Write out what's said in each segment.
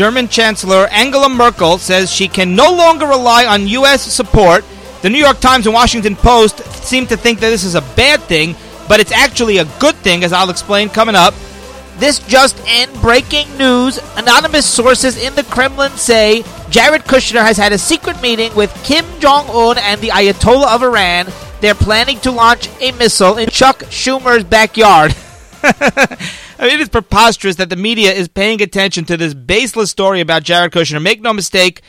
German Chancellor Angela Merkel says she can no longer rely on U.S. support. The New York Times and Washington Post seem to think that this is a bad thing, but it's actually a good thing, as I'll explain coming up. This just in breaking news. Anonymous sources in the Kremlin say Jared Kushner has had a secret meeting with Kim Jong un and the Ayatollah of Iran. They're planning to launch a missile in Chuck Schumer's backyard. I mean, it's preposterous that the media is paying attention to this baseless story about Jared Kushner. Make no mistake,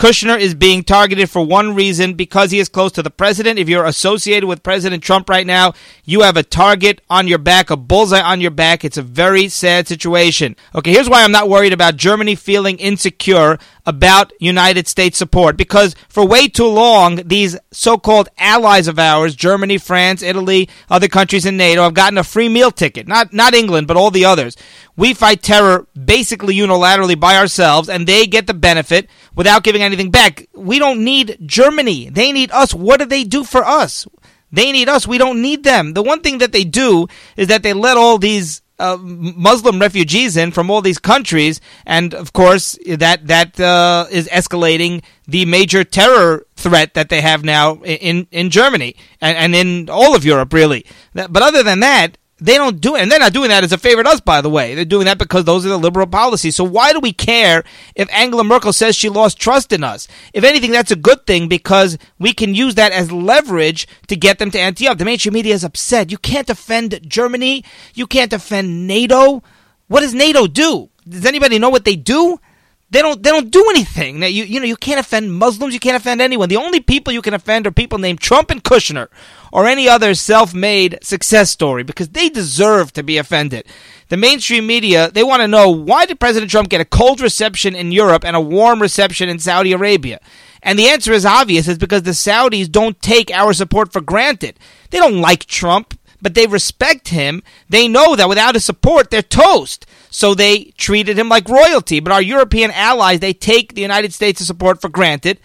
Kushner is being targeted for one reason because he is close to the president. If you're associated with President Trump right now, you have a target on your back, a bullseye on your back. It's a very sad situation. Okay, here's why I'm not worried about Germany feeling insecure about United States support because for way too long, these so called allies of ours, Germany, France, Italy, other countries in NATO, have gotten a free meal ticket. Not, not England, but all the others. We fight terror basically unilaterally by ourselves, and they get the benefit without giving anything back. We don't need Germany. They need us. What do they do for us? They need us. We don't need them. The one thing that they do is that they let all these uh, Muslim refugees in from all these countries, and of course that that uh, is escalating the major terror threat that they have now in in Germany and, and in all of Europe, really. But other than that, they don't do it, and they're not doing that as a favor to us, by the way. They're doing that because those are the liberal policies. So why do we care if Angela Merkel says she lost trust in us? If anything, that's a good thing because we can use that as leverage to get them to ante up. The mainstream media is upset. You can't defend Germany. You can't defend NATO. What does NATO do? Does anybody know what they do? They don't. They don't do anything. Now, you you know you can't offend Muslims. You can't offend anyone. The only people you can offend are people named Trump and Kushner, or any other self-made success story, because they deserve to be offended. The mainstream media they want to know why did President Trump get a cold reception in Europe and a warm reception in Saudi Arabia? And the answer is obvious. It's because the Saudis don't take our support for granted. They don't like Trump, but they respect him. They know that without his support, they're toast so they treated him like royalty. But our European allies, they take the United States' support for granted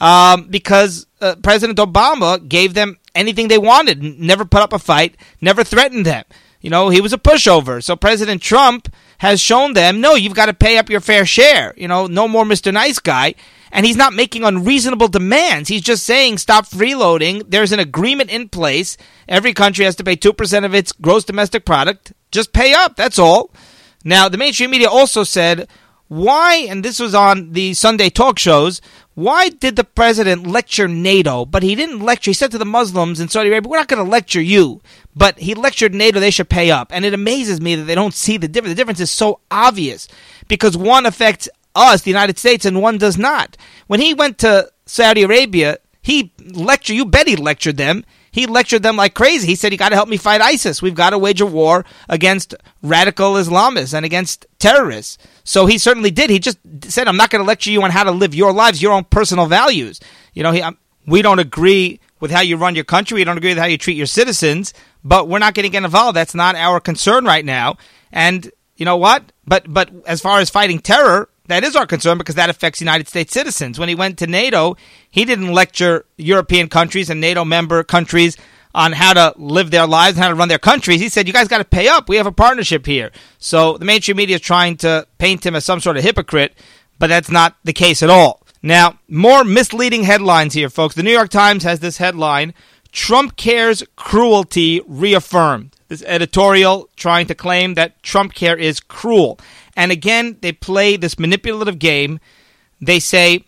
um, because uh, President Obama gave them anything they wanted, never put up a fight, never threatened them. You know, he was a pushover. So President Trump has shown them, no, you've got to pay up your fair share. You know, no more Mr. Nice Guy. And he's not making unreasonable demands. He's just saying, stop freeloading. There's an agreement in place. Every country has to pay 2% of its gross domestic product. Just pay up. That's all. Now, the mainstream media also said, why, and this was on the Sunday talk shows, why did the president lecture NATO, but he didn't lecture, he said to the Muslims in Saudi Arabia, we're not going to lecture you, but he lectured NATO, they should pay up. And it amazes me that they don't see the difference. The difference is so obvious because one affects us, the United States, and one does not. When he went to Saudi Arabia, he lectured, you bet he lectured them he lectured them like crazy. He said, You got to help me fight ISIS. We've got to wage a war against radical Islamists and against terrorists. So he certainly did. He just said, I'm not going to lecture you on how to live your lives, your own personal values. You know, he, um, we don't agree with how you run your country. We don't agree with how you treat your citizens, but we're not going to get involved. That's not our concern right now. And you know what? But but as far as fighting terror, that is our concern because that affects United States citizens. When he went to NATO, he didn't lecture European countries and NATO member countries on how to live their lives, and how to run their countries. He said, "You guys got to pay up. We have a partnership here." So the mainstream media is trying to paint him as some sort of hypocrite, but that's not the case at all. Now, more misleading headlines here, folks. The New York Times has this headline: "Trump cares cruelty reaffirmed." This editorial trying to claim that Trump care is cruel. And again, they play this manipulative game. They say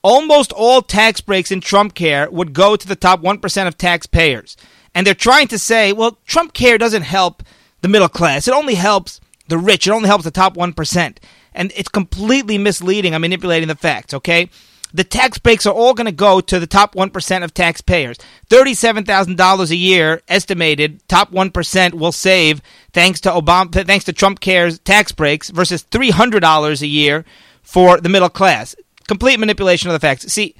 almost all tax breaks in Trump care would go to the top 1% of taxpayers. And they're trying to say, well, Trump care doesn't help the middle class. It only helps the rich. It only helps the top 1%. And it's completely misleading. I'm manipulating the facts, okay? The tax breaks are all going to go to the top 1% of taxpayers. $37,000 a year estimated top 1% will save thanks to Obama thanks to Trump cares tax breaks versus $300 a year for the middle class. Complete manipulation of the facts. See,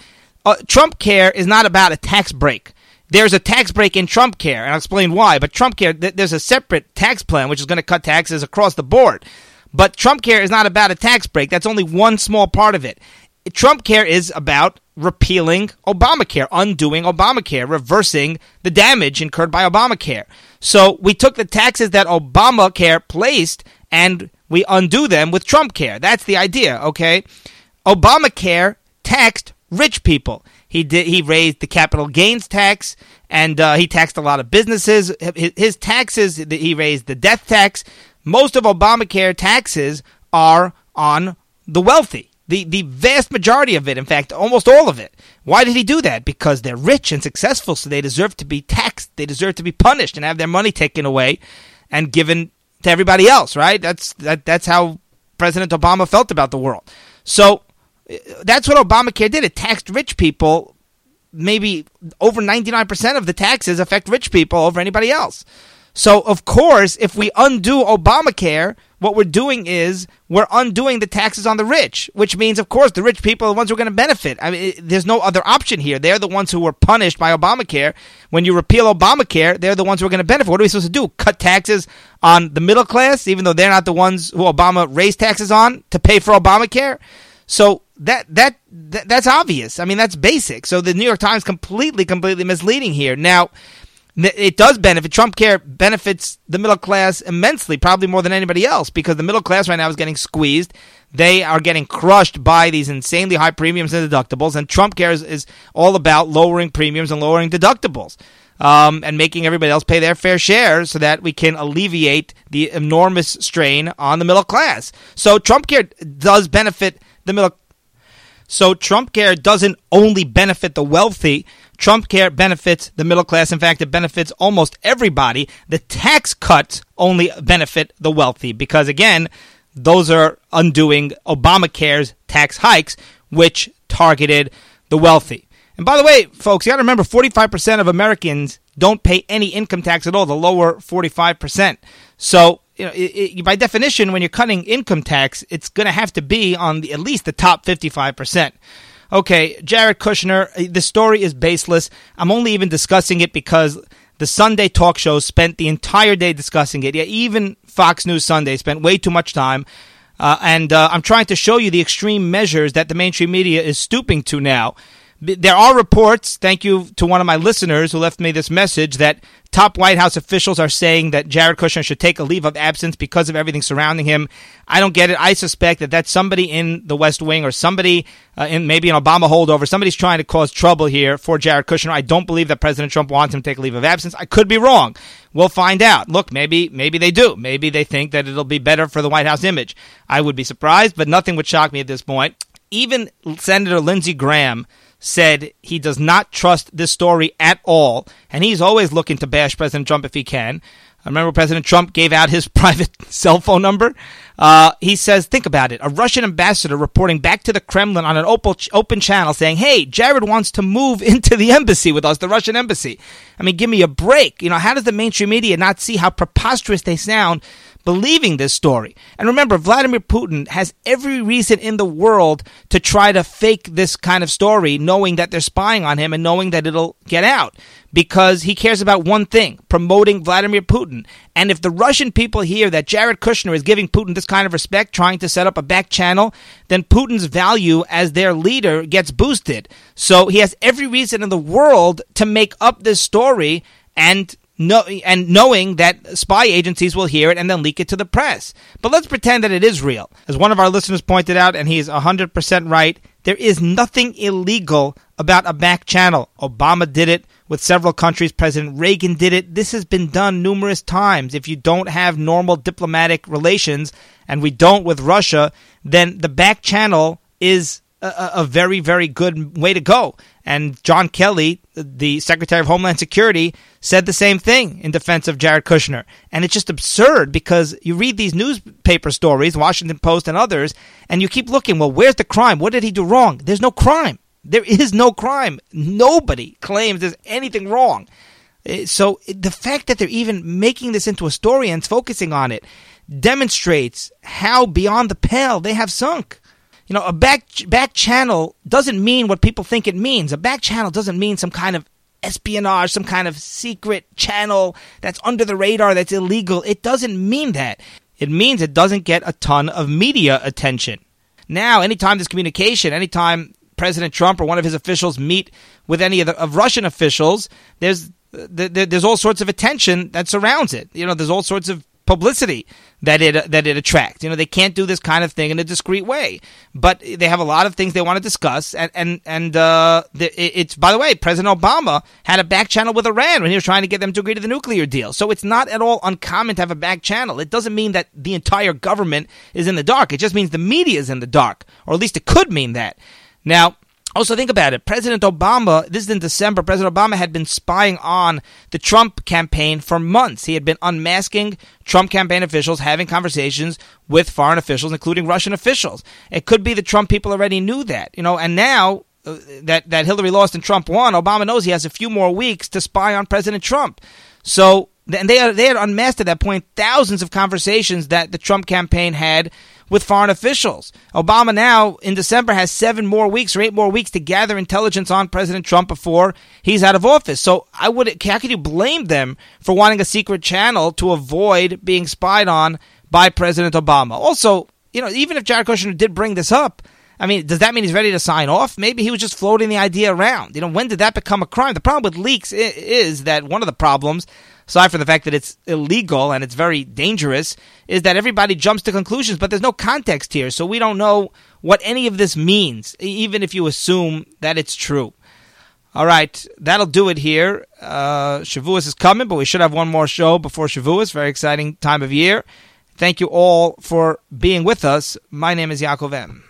uh, Trump care is not about a tax break. There's a tax break in Trump Care, and I'll explain why. But Trump Care, th- there's a separate tax plan which is going to cut taxes across the board. But Trump Care is not about a tax break. That's only one small part of it. Trump care is about repealing Obamacare, undoing Obamacare, reversing the damage incurred by Obamacare. So we took the taxes that Obamacare placed and we undo them with Trump Care. That's the idea, okay? Obamacare taxed rich people. He did. He raised the capital gains tax, and uh, he taxed a lot of businesses. His taxes. He raised the death tax. Most of Obamacare taxes are on the wealthy. The the vast majority of it, in fact, almost all of it. Why did he do that? Because they're rich and successful, so they deserve to be taxed. They deserve to be punished and have their money taken away and given to everybody else. Right? That's that. That's how President Obama felt about the world. So uh, that's what Obamacare did. It taxed rich people. Maybe over 99% of the taxes affect rich people over anybody else. So, of course, if we undo Obamacare, what we're doing is we're undoing the taxes on the rich, which means, of course, the rich people are the ones who are going to benefit. I mean, there's no other option here. They're the ones who were punished by Obamacare. When you repeal Obamacare, they're the ones who are going to benefit. What are we supposed to do? Cut taxes on the middle class, even though they're not the ones who Obama raised taxes on to pay for Obamacare? So that, that that that's obvious. I mean, that's basic. So the New York Times completely completely misleading here. Now, it does benefit Trump Care benefits the middle class immensely, probably more than anybody else, because the middle class right now is getting squeezed. They are getting crushed by these insanely high premiums and deductibles, and Trump Care is, is all about lowering premiums and lowering deductibles. Um, and making everybody else pay their fair share so that we can alleviate the enormous strain on the middle class. So Trump Care does benefit the middle. So Trump Care doesn't only benefit the wealthy. Trump Care benefits the middle class. In fact, it benefits almost everybody. The tax cuts only benefit the wealthy because, again, those are undoing Obamacare's tax hikes, which targeted the wealthy. And by the way, folks, you got to remember 45% of Americans don't pay any income tax at all, the lower 45%. So you know, it, it, by definition, when you're cutting income tax, it's going to have to be on the, at least the top 55%. Okay, Jared Kushner, uh, the story is baseless. I'm only even discussing it because the Sunday talk shows spent the entire day discussing it. Yeah, even Fox News Sunday spent way too much time. Uh, and uh, I'm trying to show you the extreme measures that the mainstream media is stooping to now there are reports, thank you to one of my listeners who left me this message, that top White House officials are saying that Jared Kushner should take a leave of absence because of everything surrounding him. I don't get it. I suspect that that's somebody in the West Wing or somebody uh, in maybe an Obama holdover. Somebody's trying to cause trouble here for Jared Kushner. I don't believe that President Trump wants him to take a leave of absence. I could be wrong. We'll find out. Look, maybe maybe they do. Maybe they think that it'll be better for the White House image. I would be surprised, but nothing would shock me at this point. Even Senator Lindsey Graham said he does not trust this story at all, and he's always looking to bash President Trump if he can. I remember President Trump gave out his private cell phone number. Uh, he says, think about it. A Russian ambassador reporting back to the Kremlin on an open channel saying, hey, Jared wants to move into the embassy with us, the Russian embassy. I mean, give me a break. You know, how does the mainstream media not see how preposterous they sound believing this story. And remember, Vladimir Putin has every reason in the world to try to fake this kind of story, knowing that they're spying on him and knowing that it'll get out because he cares about one thing promoting Vladimir Putin. And if the Russian people hear that Jared Kushner is giving Putin this kind of respect, trying to set up a back channel, then Putin's value as their leader gets boosted. So he has every reason in the world to make up this story and no, and knowing that spy agencies will hear it and then leak it to the press. But let's pretend that it is real. As one of our listeners pointed out, and he's 100% right, there is nothing illegal about a back channel. Obama did it with several countries. President Reagan did it. This has been done numerous times. If you don't have normal diplomatic relations, and we don't with Russia, then the back channel is a, a very, very good way to go. And John Kelly, the Secretary of Homeland Security, said the same thing in defense of Jared Kushner. And it's just absurd because you read these newspaper stories, Washington Post and others, and you keep looking, well, where's the crime? What did he do wrong? There's no crime. There is no crime. Nobody claims there's anything wrong. Eh, so the fact that they're even making this into a story and focusing on it demonstrates how beyond the pale they have sunk. You know, a back back channel doesn't mean what people think it means. A back channel doesn't mean some kind of espionage, some kind of secret channel that's under the radar that's illegal. It doesn't mean that. It means it doesn't get a ton of media attention. Now, anytime there's communication, anytime President Trump or one of his officials meet with any of, the, of Russian officials, there's there's all sorts of attention that surrounds it. You know, there's all sorts of publicity that it that it attracts. You know, they can't do this kind of thing in a discreet way, but they have a lot of things they want to discuss. And and and uh, it's by the way, President Obama had a back channel with Iran when he was trying to get them to agree to the nuclear deal. So it's not at all uncommon to have a back channel. It doesn't mean that the entire government is in the dark. It just means the media is in the dark, or at least it could mean that. Now, also, think about it. President Obama, this is in December, President Obama had been spying on the Trump campaign for months. He had been unmasking Trump campaign officials, having conversations with foreign officials, including Russian officials. It could be the Trump people already knew that, you know, and now uh, that, that Hillary lost and Trump won, Obama knows he has a few more weeks to spy on President Trump. So, and they, they had unmasked at that point thousands of conversations that the Trump campaign had with foreign officials. Obama now, in December, has seven more weeks or eight more weeks to gather intelligence on President Trump before he's out of office. So I would, how could you blame them for wanting a secret channel to avoid being spied on by President Obama? Also, you know, even if Jared Kushner did bring this up, I mean, does that mean he's ready to sign off? Maybe he was just floating the idea around. You know, when did that become a crime? The problem with leaks is that one of the problems aside from the fact that it's illegal and it's very dangerous, is that everybody jumps to conclusions, but there's no context here, so we don't know what any of this means, even if you assume that it's true. All right, that'll do it here. Uh, Shavuos is coming, but we should have one more show before Shavuos. Very exciting time of year. Thank you all for being with us. My name is Yaakov M.